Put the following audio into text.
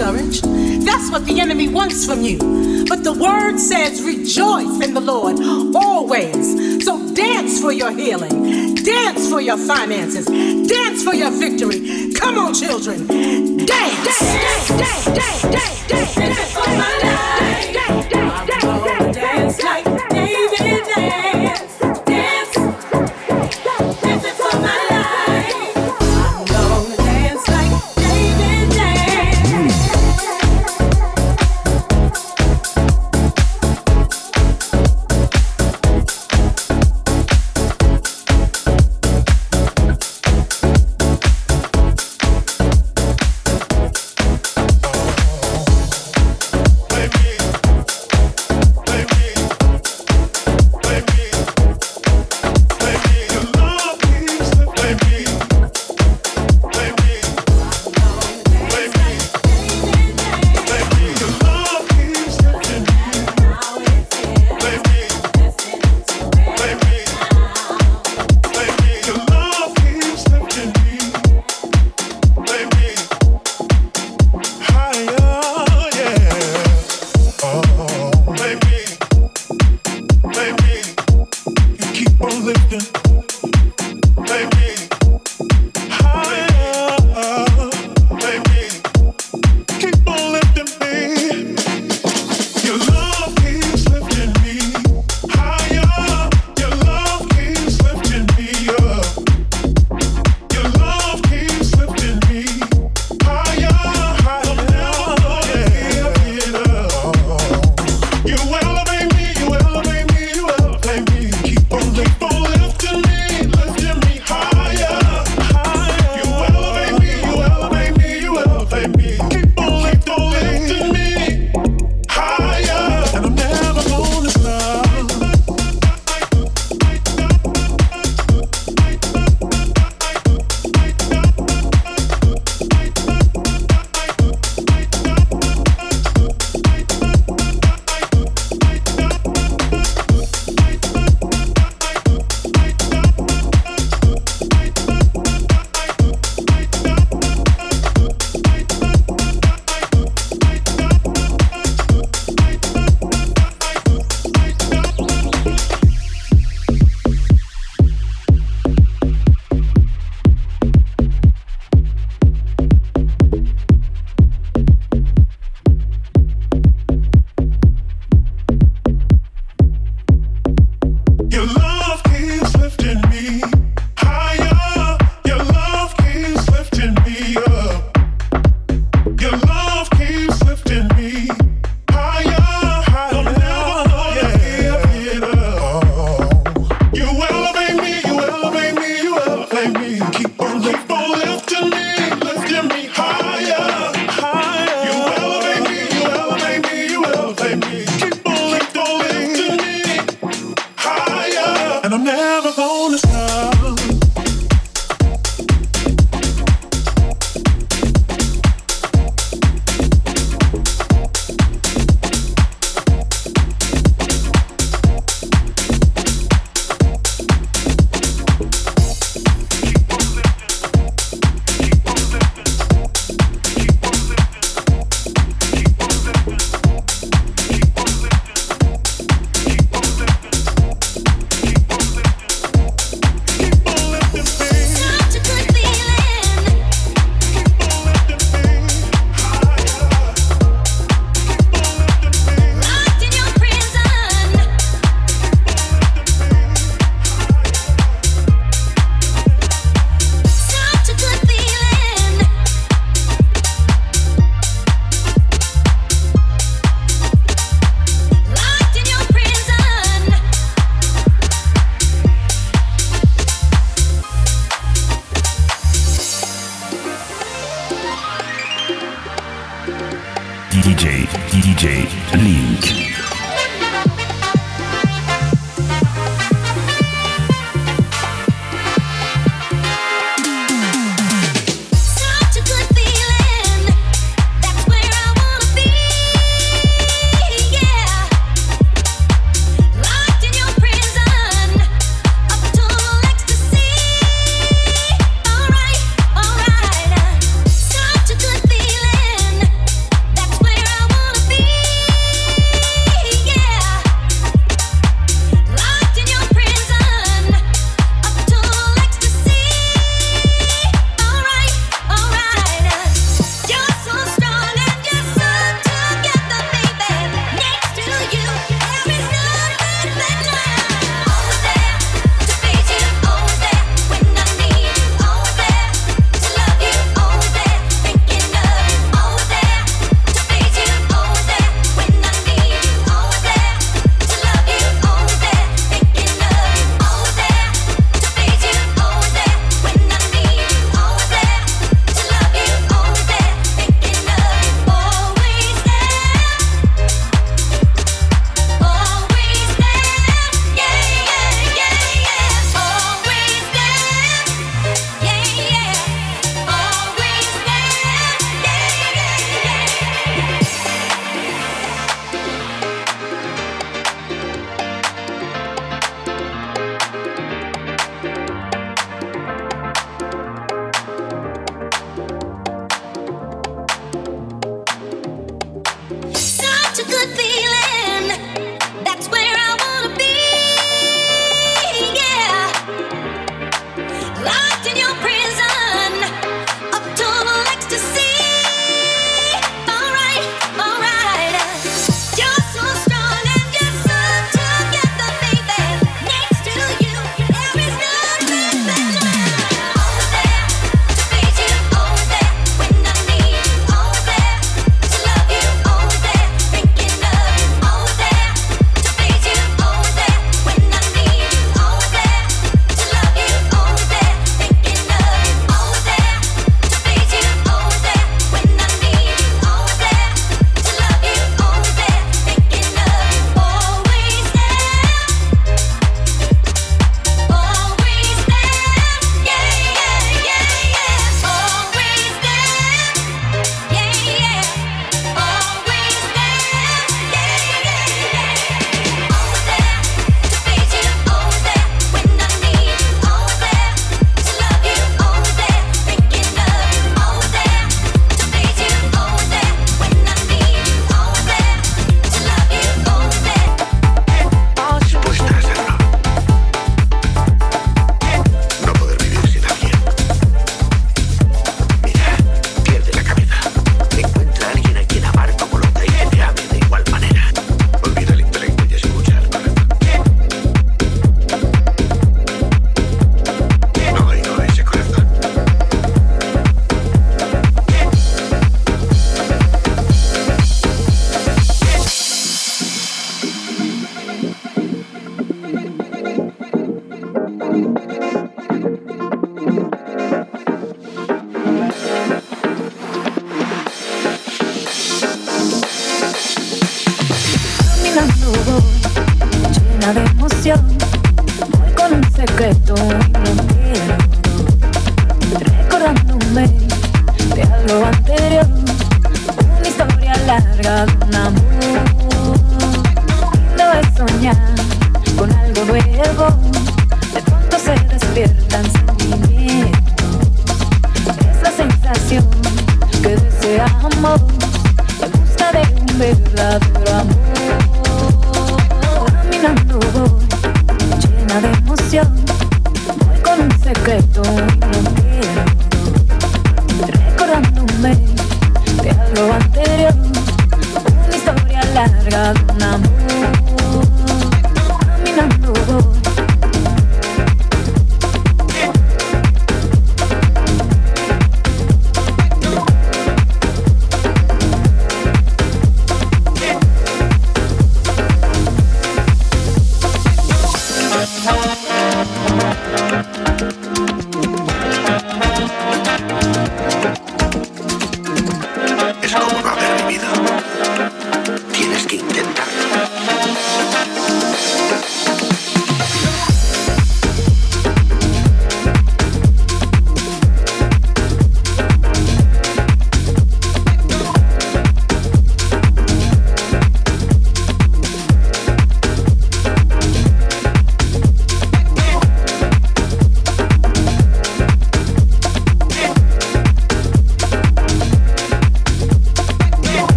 discouraged. That's what the enemy wants from you. But the word says, rejoice in the Lord always. So dance for your healing, dance for your finances, dance for your victory. Come on, children, dance. Dance, dance, dance, dance, dance, dance, dance for. Dance, dance, dance,